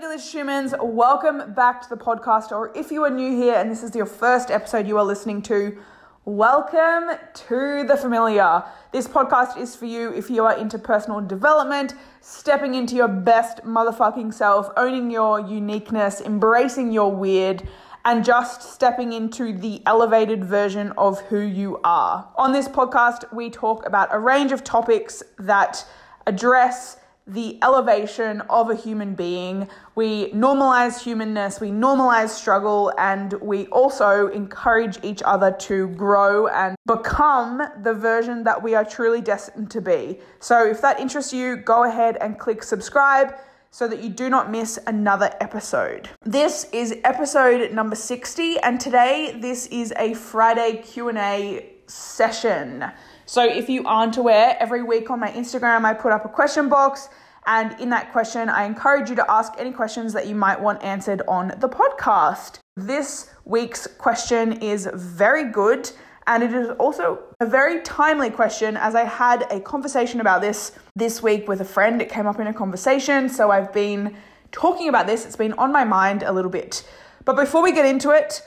you humans? Welcome back to the podcast. Or if you are new here and this is your first episode you are listening to, welcome to the familiar. This podcast is for you if you are into personal development, stepping into your best motherfucking self, owning your uniqueness, embracing your weird, and just stepping into the elevated version of who you are. On this podcast, we talk about a range of topics that address the elevation of a human being. We normalize humanness, we normalize struggle, and we also encourage each other to grow and become the version that we are truly destined to be. So, if that interests you, go ahead and click subscribe so that you do not miss another episode. This is episode number 60 and today this is a Friday Q&A session. So if you aren't aware, every week on my Instagram I put up a question box and in that question I encourage you to ask any questions that you might want answered on the podcast. This week's question is very good and it is also a very timely question as I had a conversation about this this week with a friend. It came up in a conversation, so I've been talking about this. It's been on my mind a little bit. But before we get into it,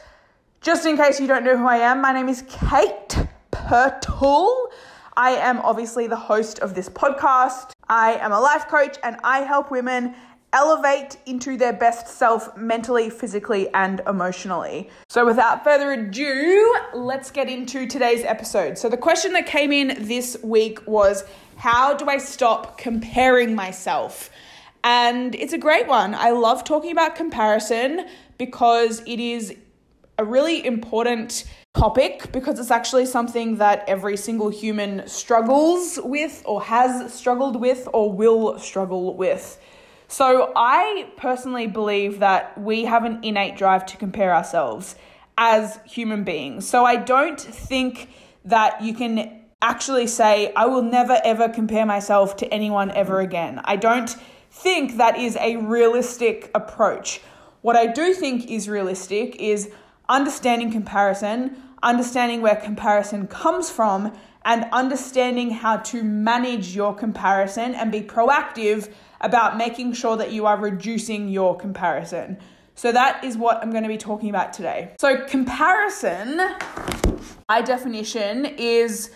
just in case you don't know who I am, my name is Kate Pertul. I am obviously the host of this podcast. I am a life coach and I help women elevate into their best self mentally, physically, and emotionally. So, without further ado, let's get into today's episode. So, the question that came in this week was How do I stop comparing myself? And it's a great one. I love talking about comparison because it is a really important topic because it's actually something that every single human struggles with, or has struggled with, or will struggle with. So I personally believe that we have an innate drive to compare ourselves as human beings. So I don't think that you can actually say, I will never ever compare myself to anyone ever again. I don't think that is a realistic approach. What I do think is realistic is understanding comparison, understanding where comparison comes from, and understanding how to manage your comparison and be proactive about making sure that you are reducing your comparison. So, that is what I'm going to be talking about today. So, comparison, by definition, is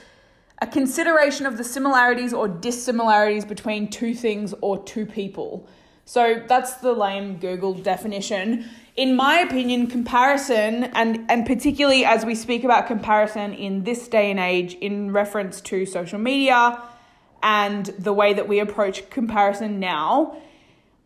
a consideration of the similarities or dissimilarities between two things or two people. So, that's the lame Google definition. In my opinion, comparison, and, and particularly as we speak about comparison in this day and age in reference to social media, and the way that we approach comparison now,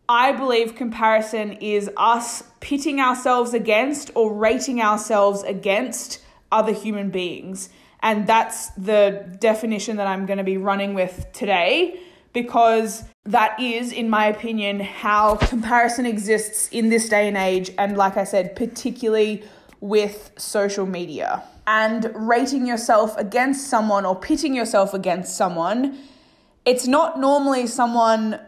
I believe comparison is us pitting ourselves against or rating ourselves against other human beings. And that's the definition that I'm going to be running with today because that is, in my opinion, how comparison exists in this day and age. And like I said, particularly with social media. And rating yourself against someone or pitting yourself against someone it's not normally someone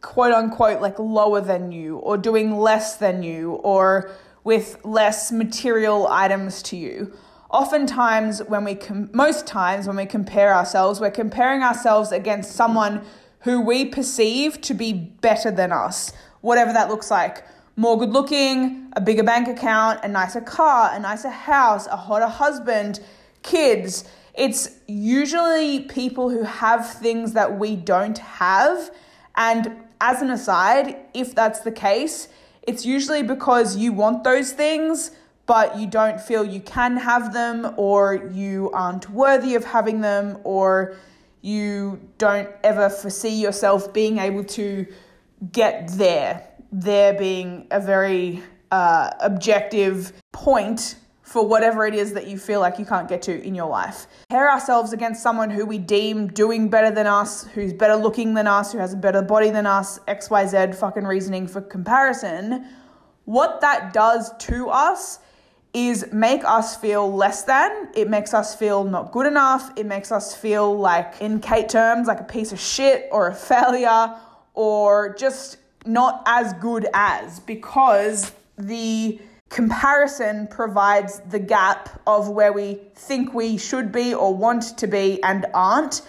quote unquote like lower than you or doing less than you or with less material items to you. Oftentimes, when we com- most times when we compare ourselves, we're comparing ourselves against someone who we perceive to be better than us, whatever that looks like. More good looking, a bigger bank account, a nicer car, a nicer house, a hotter husband, kids, it's usually people who have things that we don't have. And as an aside, if that's the case, it's usually because you want those things, but you don't feel you can have them, or you aren't worthy of having them, or you don't ever foresee yourself being able to get there. There being a very uh, objective point for whatever it is that you feel like you can't get to in your life. Pair ourselves against someone who we deem doing better than us, who's better looking than us, who has a better body than us, XYZ fucking reasoning for comparison. What that does to us is make us feel less than. It makes us feel not good enough. It makes us feel like, in Kate terms, like a piece of shit or a failure or just not as good as because the Comparison provides the gap of where we think we should be or want to be and aren't.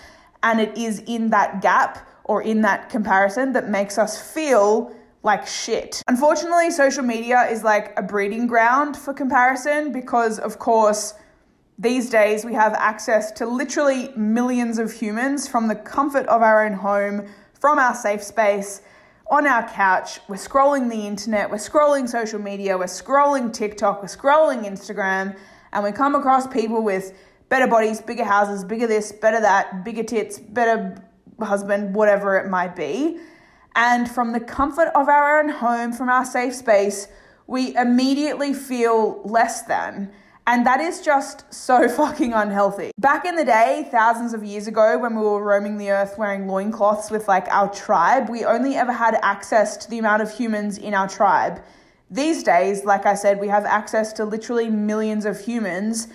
And it is in that gap or in that comparison that makes us feel like shit. Unfortunately, social media is like a breeding ground for comparison because, of course, these days we have access to literally millions of humans from the comfort of our own home, from our safe space, on our couch. We're scrolling the internet, we're scrolling social media, we're scrolling TikTok, we're scrolling Instagram, and we come across people with better bodies, bigger houses, bigger this, better that, bigger tits, better husband, whatever it might be. And from the comfort of our own home, from our safe space, we immediately feel less than. And that is just so fucking unhealthy. Back in the day, thousands of years ago, when we were roaming the earth wearing loincloths with like our tribe, we only ever had access to the amount of humans in our tribe. These days, like I said, we have access to literally millions of humans.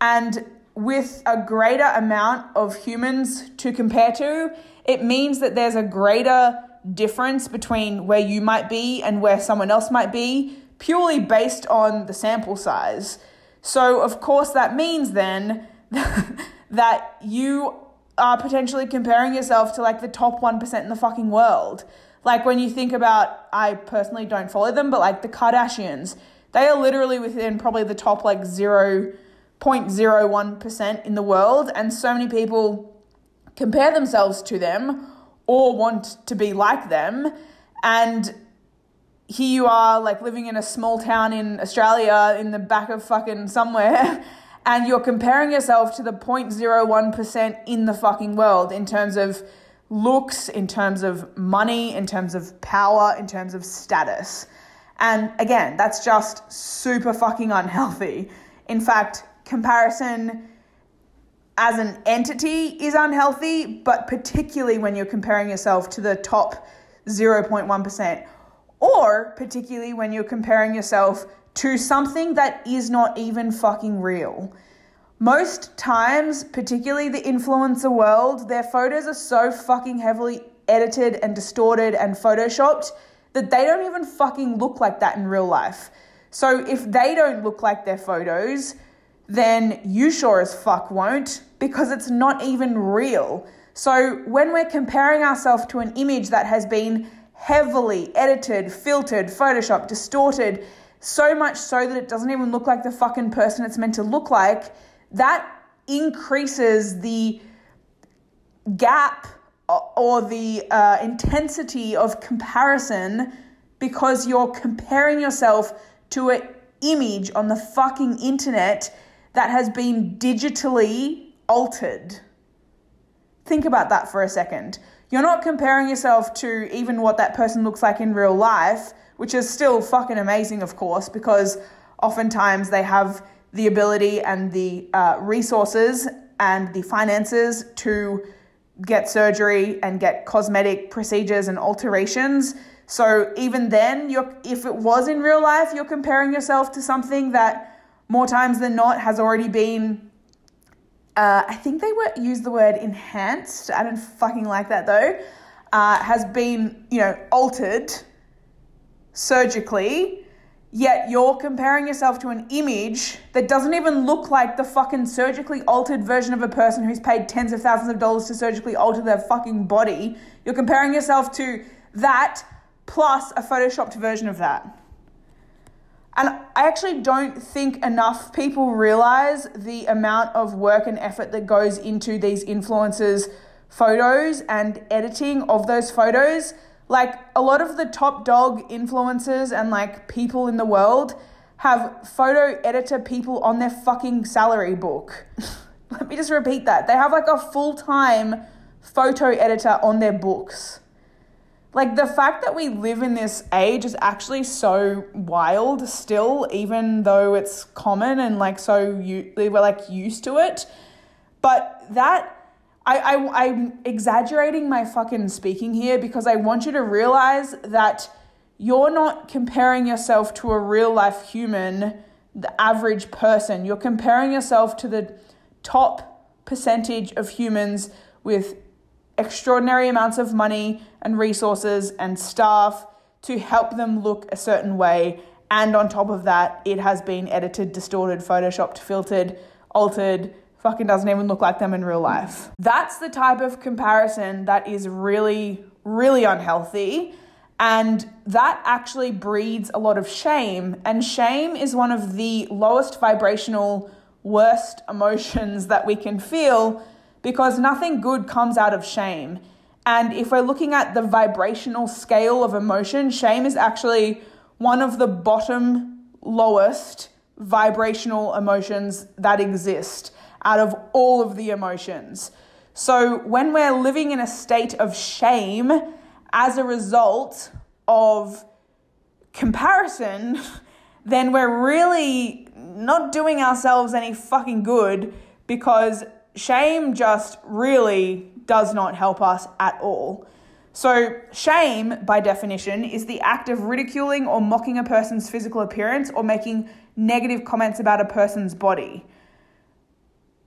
And with a greater amount of humans to compare to, it means that there's a greater difference between where you might be and where someone else might be purely based on the sample size. So, of course, that means then that you are potentially comparing yourself to like the top 1% in the fucking world. Like when you think about, I personally don't follow them, but like the Kardashians, they are literally within probably the top like 0.01% in the world. And so many people compare themselves to them or want to be like them. And here you are, like living in a small town in Australia in the back of fucking somewhere, and you're comparing yourself to the 0.01% in the fucking world in terms of looks, in terms of money, in terms of power, in terms of status. And again, that's just super fucking unhealthy. In fact, comparison as an entity is unhealthy, but particularly when you're comparing yourself to the top 0.1%, or particularly when you're comparing yourself to something that is not even fucking real. Most times, particularly the influencer world, their photos are so fucking heavily edited and distorted and photoshopped that they don't even fucking look like that in real life. So if they don't look like their photos, then you sure as fuck won't because it's not even real. So when we're comparing ourselves to an image that has been heavily edited, filtered, photoshopped, distorted, so much so that it doesn't even look like the fucking person it's meant to look like, that increases the gap or the uh, intensity of comparison because you're comparing yourself to an image on the fucking internet that has been digitally altered. Think about that for a second. You're not comparing yourself to even what that person looks like in real life, which is still fucking amazing, of course, because oftentimes they have the ability and the uh, resources and the finances to get surgery and get cosmetic procedures and alterations. So even then, you're, if it was in real life, you're comparing yourself to something that more times than not has already been uh, I think they were use the word enhanced. I don't fucking like that though. Uh, has been you know altered surgically, yet you're comparing yourself to an image that doesn't even look like the fucking surgically altered version of a person who's paid tens of thousands of dollars to surgically alter their fucking body. You're comparing yourself to that plus a photoshopped version of that. And I actually don't think enough people realize the amount of work and effort that goes into these influencers' photos and editing of those photos. Like a lot of the top dog influencers and like people in the world have photo editor people on their fucking salary book. Let me just repeat that. They have like a full time photo editor on their books. Like the fact that we live in this age is actually so wild still, even though it's common and like so you we're like used to it. But that I, I I'm exaggerating my fucking speaking here because I want you to realize that you're not comparing yourself to a real life human, the average person. You're comparing yourself to the top percentage of humans with extraordinary amounts of money and resources and staff to help them look a certain way. And on top of that, it has been edited, distorted, photoshopped, filtered, altered, fucking doesn't even look like them in real life. That's the type of comparison that is really, really unhealthy. And that actually breeds a lot of shame. And shame is one of the lowest vibrational, worst emotions that we can feel because nothing good comes out of shame. And if we're looking at the vibrational scale of emotion, shame is actually one of the bottom lowest vibrational emotions that exist out of all of the emotions. So when we're living in a state of shame, as a result of comparison, then we're really not doing ourselves any fucking good because shame just really does not help us at all. So, shame, by definition, is the act of ridiculing or mocking a person's physical appearance or making negative comments about a person's body.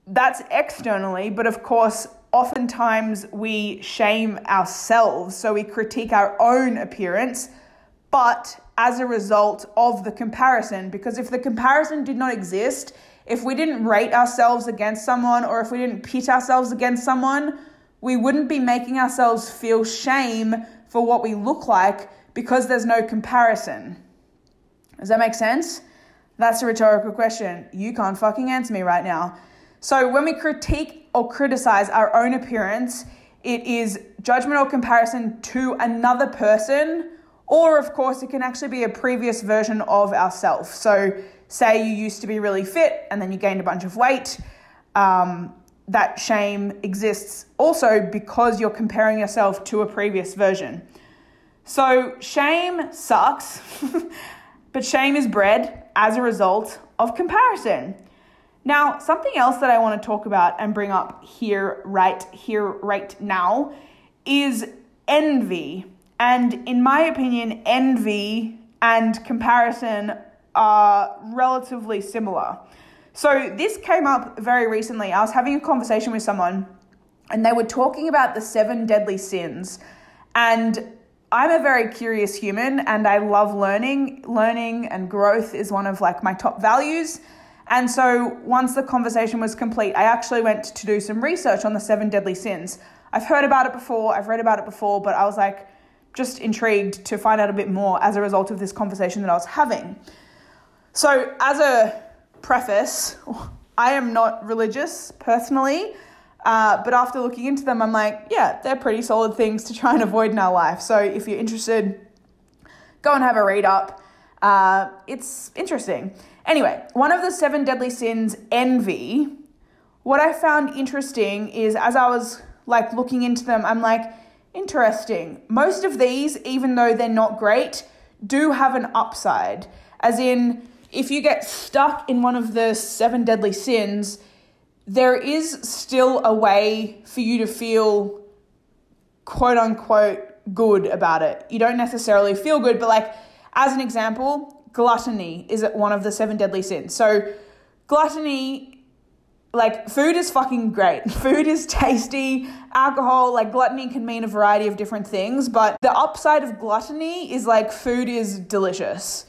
That's externally, but of course, oftentimes we shame ourselves, so we critique our own appearance, but as a result of the comparison. Because if the comparison did not exist, if we didn't rate ourselves against someone, or if we didn't pit ourselves against someone, we wouldn't be making ourselves feel shame for what we look like because there's no comparison. Does that make sense? That's a rhetorical question. You can't fucking answer me right now. So when we critique or criticize our own appearance, it is judgment or comparison to another person, or of course, it can actually be a previous version of ourselves. So, say you used to be really fit and then you gained a bunch of weight. Um, that shame exists also because you're comparing yourself to a previous version. So, shame sucks, but shame is bred as a result of comparison. Now, something else that I want to talk about and bring up here, right here, right now, is envy. And in my opinion, envy and comparison are relatively similar. So, this came up very recently. I was having a conversation with someone, and they were talking about the seven deadly sins. And I'm a very curious human, and I love learning. Learning and growth is one of like my top values. And so once the conversation was complete, I actually went to do some research on the seven deadly sins. I've heard about it before, I've read about it before, but I was like just intrigued to find out a bit more as a result of this conversation that I was having. So, as a preface, I am not religious personally, uh, but after looking into them, I'm like, yeah, they're pretty solid things to try and avoid in our life. So, if you're interested, go and have a read up. Uh, it's interesting. Anyway, one of the seven deadly sins, envy. What I found interesting is as I was like looking into them, I'm like, interesting. Most of these, even though they're not great, do have an upside. As in, if you get stuck in one of the seven deadly sins, there is still a way for you to feel quote unquote good about it. You don't necessarily feel good, but like, as an example, gluttony is one of the seven deadly sins. So, gluttony, like, food is fucking great. Food is tasty. Alcohol, like, gluttony can mean a variety of different things, but the upside of gluttony is like food is delicious.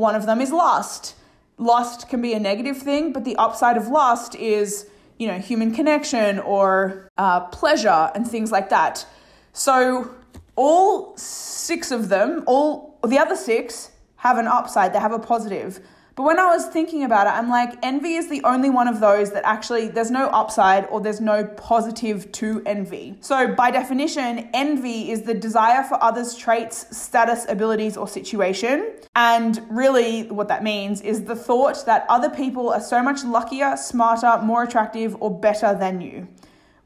One of them is lust. Lust can be a negative thing, but the upside of lust is, you know, human connection or uh, pleasure and things like that. So, all six of them, all the other six, have an upside, they have a positive. But when I was thinking about it, I'm like, envy is the only one of those that actually there's no upside or there's no positive to envy. So, by definition, envy is the desire for others' traits, status, abilities, or situation. And really, what that means is the thought that other people are so much luckier, smarter, more attractive, or better than you.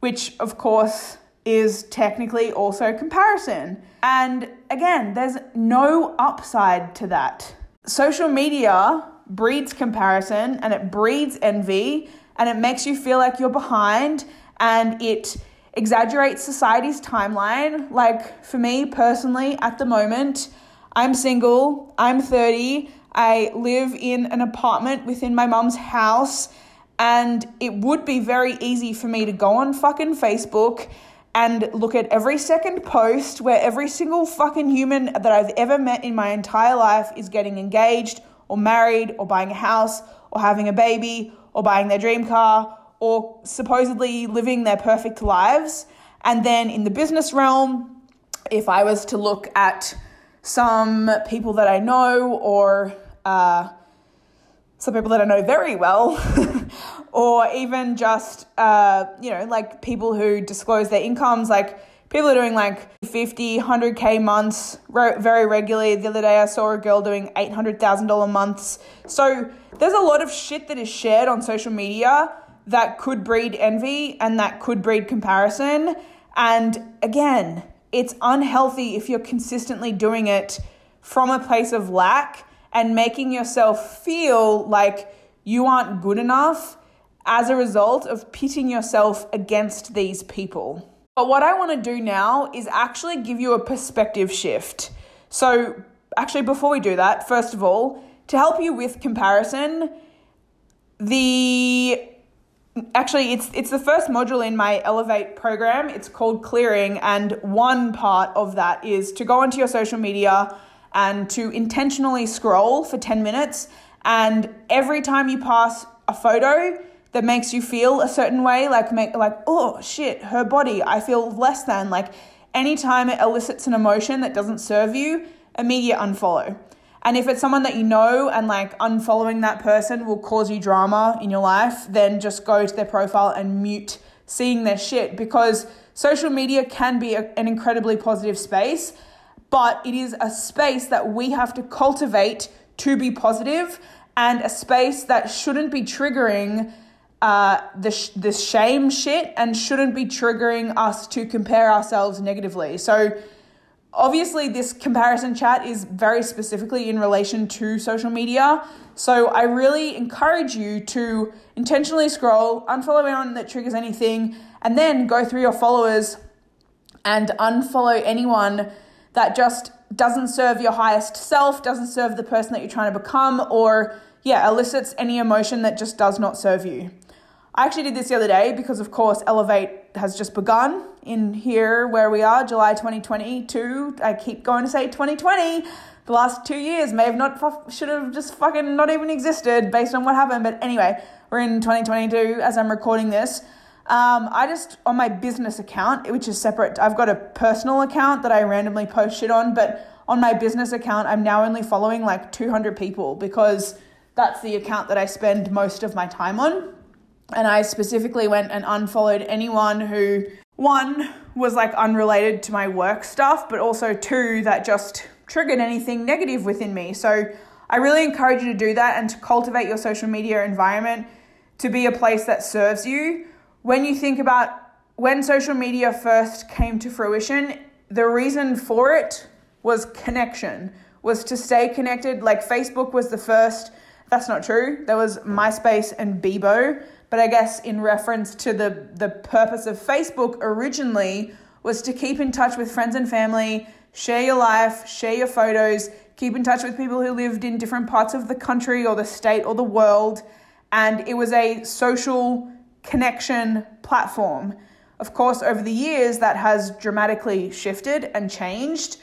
Which, of course, is technically also comparison. And again, there's no upside to that. Social media breeds comparison and it breeds envy and it makes you feel like you're behind and it exaggerates society's timeline. Like for me personally, at the moment, I'm single, I'm 30, I live in an apartment within my mum's house, and it would be very easy for me to go on fucking Facebook and look at every second post where every single fucking human that I've ever met in my entire life is getting engaged or married or buying a house or having a baby or buying their dream car or supposedly living their perfect lives. And then in the business realm, if I was to look at some people that I know or uh, some people that I know very well, or even just, uh, you know, like people who disclose their incomes, like people are doing like 50, 100K months very regularly. The other day I saw a girl doing $800,000 months. So there's a lot of shit that is shared on social media that could breed envy and that could breed comparison. And again, it's unhealthy if you're consistently doing it from a place of lack and making yourself feel like you aren't good enough as a result of pitting yourself against these people. But what I want to do now is actually give you a perspective shift. So, actually, before we do that, first of all, to help you with comparison, the actually it's it's the first module in my elevate program it's called clearing and one part of that is to go onto your social media and to intentionally scroll for 10 minutes and every time you pass a photo that makes you feel a certain way like make like oh shit her body i feel less than like anytime it elicits an emotion that doesn't serve you immediate unfollow. And if it's someone that you know and like unfollowing that person will cause you drama in your life, then just go to their profile and mute seeing their shit because social media can be a, an incredibly positive space, but it is a space that we have to cultivate to be positive and a space that shouldn't be triggering uh, the, the shame shit and shouldn't be triggering us to compare ourselves negatively. So, Obviously, this comparison chat is very specifically in relation to social media. So I really encourage you to intentionally scroll, unfollow anyone that triggers anything, and then go through your followers and unfollow anyone that just doesn't serve your highest self, doesn't serve the person that you're trying to become, or yeah, elicits any emotion that just does not serve you. I actually did this the other day because, of course, Elevate has just begun in here where we are, July 2022. I keep going to say 2020. The last two years may have not, should have just fucking not even existed based on what happened. But anyway, we're in 2022 as I'm recording this. Um, I just, on my business account, which is separate, I've got a personal account that I randomly post shit on, but on my business account, I'm now only following like 200 people because that's the account that I spend most of my time on. And I specifically went and unfollowed anyone who, one, was like unrelated to my work stuff, but also two, that just triggered anything negative within me. So I really encourage you to do that and to cultivate your social media environment to be a place that serves you. When you think about when social media first came to fruition, the reason for it was connection, was to stay connected. Like Facebook was the first, that's not true. There was MySpace and Bebo but I guess in reference to the, the purpose of Facebook originally was to keep in touch with friends and family, share your life, share your photos, keep in touch with people who lived in different parts of the country or the state or the world. And it was a social connection platform. Of course, over the years, that has dramatically shifted and changed,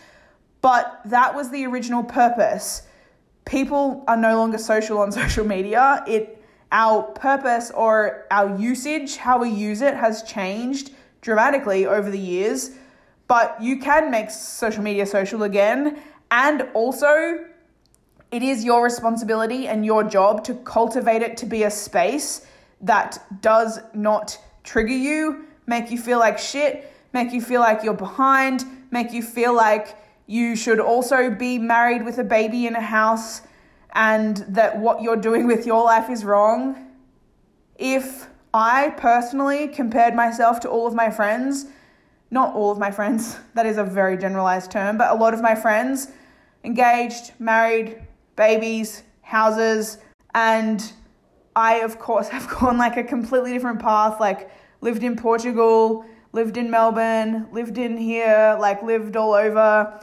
but that was the original purpose. People are no longer social on social media. It our purpose or our usage, how we use it, has changed dramatically over the years. But you can make social media social again. And also, it is your responsibility and your job to cultivate it to be a space that does not trigger you, make you feel like shit, make you feel like you're behind, make you feel like you should also be married with a baby in a house and that what you're doing with your life is wrong. If I personally compared myself to all of my friends, not all of my friends, that is a very generalized term, but a lot of my friends, engaged, married, babies, houses, and I, of course, have gone like a completely different path, like lived in Portugal, lived in Melbourne, lived in here, like lived all over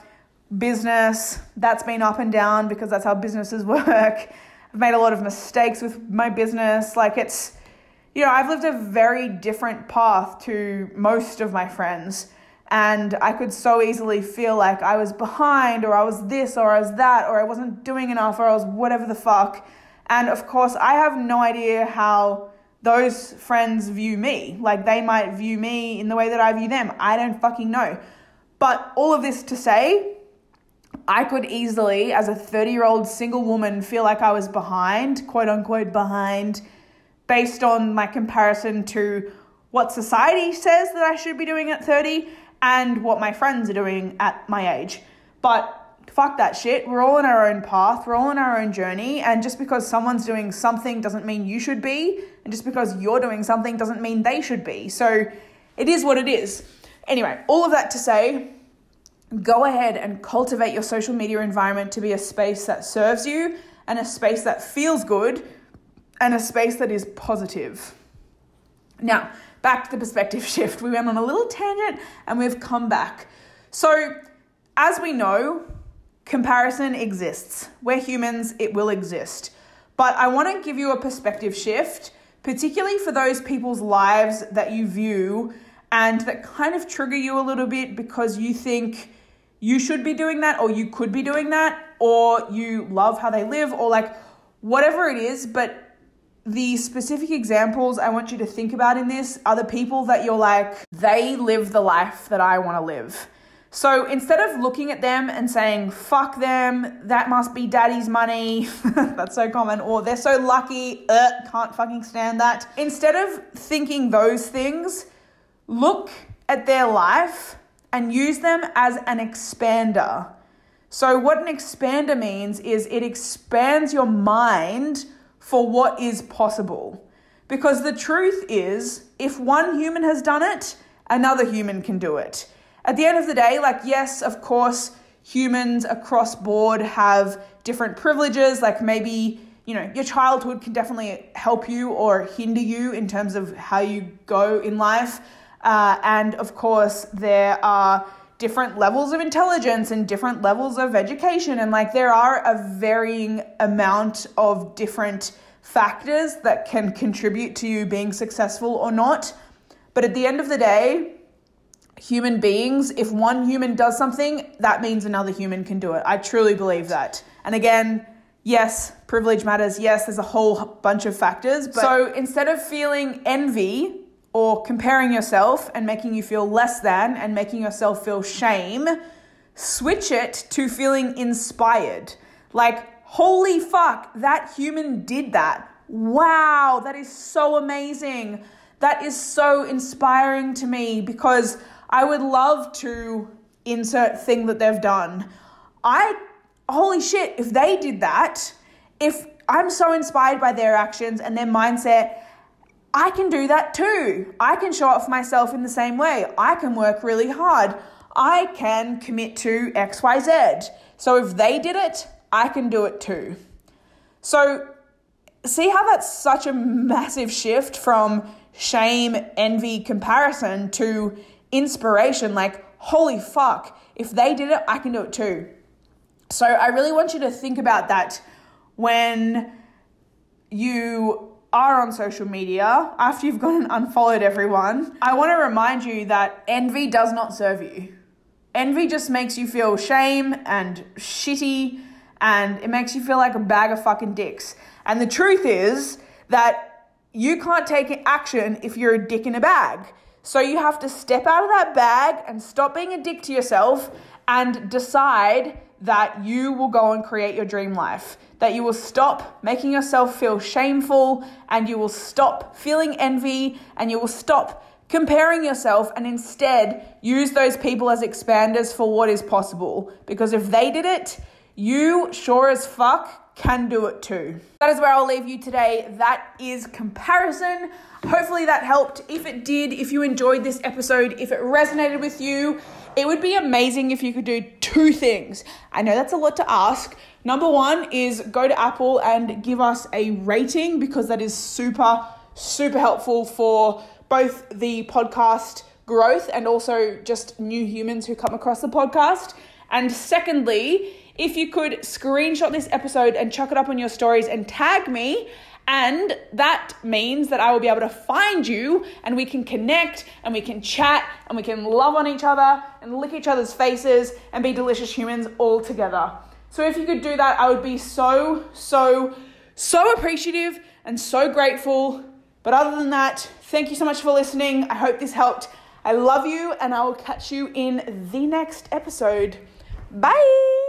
business that's been up and down because that's how businesses work. I've made a lot of mistakes with my business. Like it's, you know, I've lived a very different path to most of my friends. And I could so easily feel like I was behind, or I was this, or I was that, or I wasn't doing enough, or I was whatever the fuck. And of course, I have no idea how those friends view me. Like they might view me in the way that I view them. I don't fucking know. But all of this to say, I could easily, as a 30 year old single woman, feel like I was behind, quote unquote, behind, based on my comparison to what society says that I should be doing at 30 and what my friends are doing at my age. But fuck that shit. We're all on our own path, we're all on our own journey. And just because someone's doing something doesn't mean you should be. And just because you're doing something doesn't mean they should be. So it is what it is. Anyway, all of that to say, go ahead and cultivate your social media environment to be a space that serves you and a space that feels good and a space that is positive. Now, back to the perspective shift. We went on a little tangent and we've come back. So, as we know, comparison exists. We're humans, it will exist. But I want to give you a perspective shift, particularly for those people's lives that you view and that kind of trigger you a little bit because you think you should be doing that or you could be doing that or you love how they live or like whatever it is but the specific examples I want you to think about in this are the people that you're like they live the life that I want to live. So instead of looking at them and saying, fuck them, that must be daddy's money, that's so common, or they're so lucky, uh, can't fucking stand that. Instead of thinking those things, look at their life and use them as an expander. So, what an expander means is it expands your mind for what is possible. Because the truth is, if one human has done it, another human can do it. At the end of the day, like, yes, of course, humans across board have different privileges, like maybe you know, your childhood can definitely help you or hinder you in terms of how you go in life. Uh, and of course, there are different levels of intelligence and different levels of education. And like there are a varying amount of different factors that can contribute to you being successful or not. But at the end of the day, human beings, if one human does something, that means another human can do it. I truly believe that. And again, yes, privilege matters. Yes, there's a whole bunch of factors. But so instead of feeling envy or comparing yourself and making you feel less than and making yourself feel shame, switch it to feeling inspired. Like, holy fuck, that human did that. Wow, that is so amazing. That is so inspiring to me because I would love to insert thing that they've done. I, holy shit, if they did that, if I'm so inspired by their actions and their mindset, I can do that too. I can show for myself in the same way. I can work really hard. I can commit to XYZ. So if they did it, I can do it too. So see how that's such a massive shift from shame, envy, comparison to inspiration. Like, holy fuck, if they did it, I can do it too. So I really want you to think about that when you are on social media, after you've gone and unfollowed everyone, I want to remind you that envy does not serve you. Envy just makes you feel shame and shitty and it makes you feel like a bag of fucking dicks. And the truth is that you can't take action if you're a dick in a bag. So you have to step out of that bag and stop being a dick to yourself and decide that you will go and create your dream life that you will stop making yourself feel shameful and you will stop feeling envy and you will stop comparing yourself and instead use those people as expanders for what is possible. Because if they did it, you sure as fuck can do it too. That is where I'll leave you today. That is comparison. Hopefully that helped. If it did, if you enjoyed this episode, if it resonated with you, it would be amazing if you could do two things. I know that's a lot to ask. Number one is go to Apple and give us a rating because that is super, super helpful for both the podcast growth and also just new humans who come across the podcast. And secondly, if you could screenshot this episode and chuck it up on your stories and tag me and that means that I will be able to find you and we can connect and we can chat and we can love on each other and lick each other's faces and be delicious humans all together. So if you could do that, I would be so, so, so appreciative and so grateful. But other than that, thank you so much for listening. I hope this helped. I love you and I will catch you in the next episode. Bye.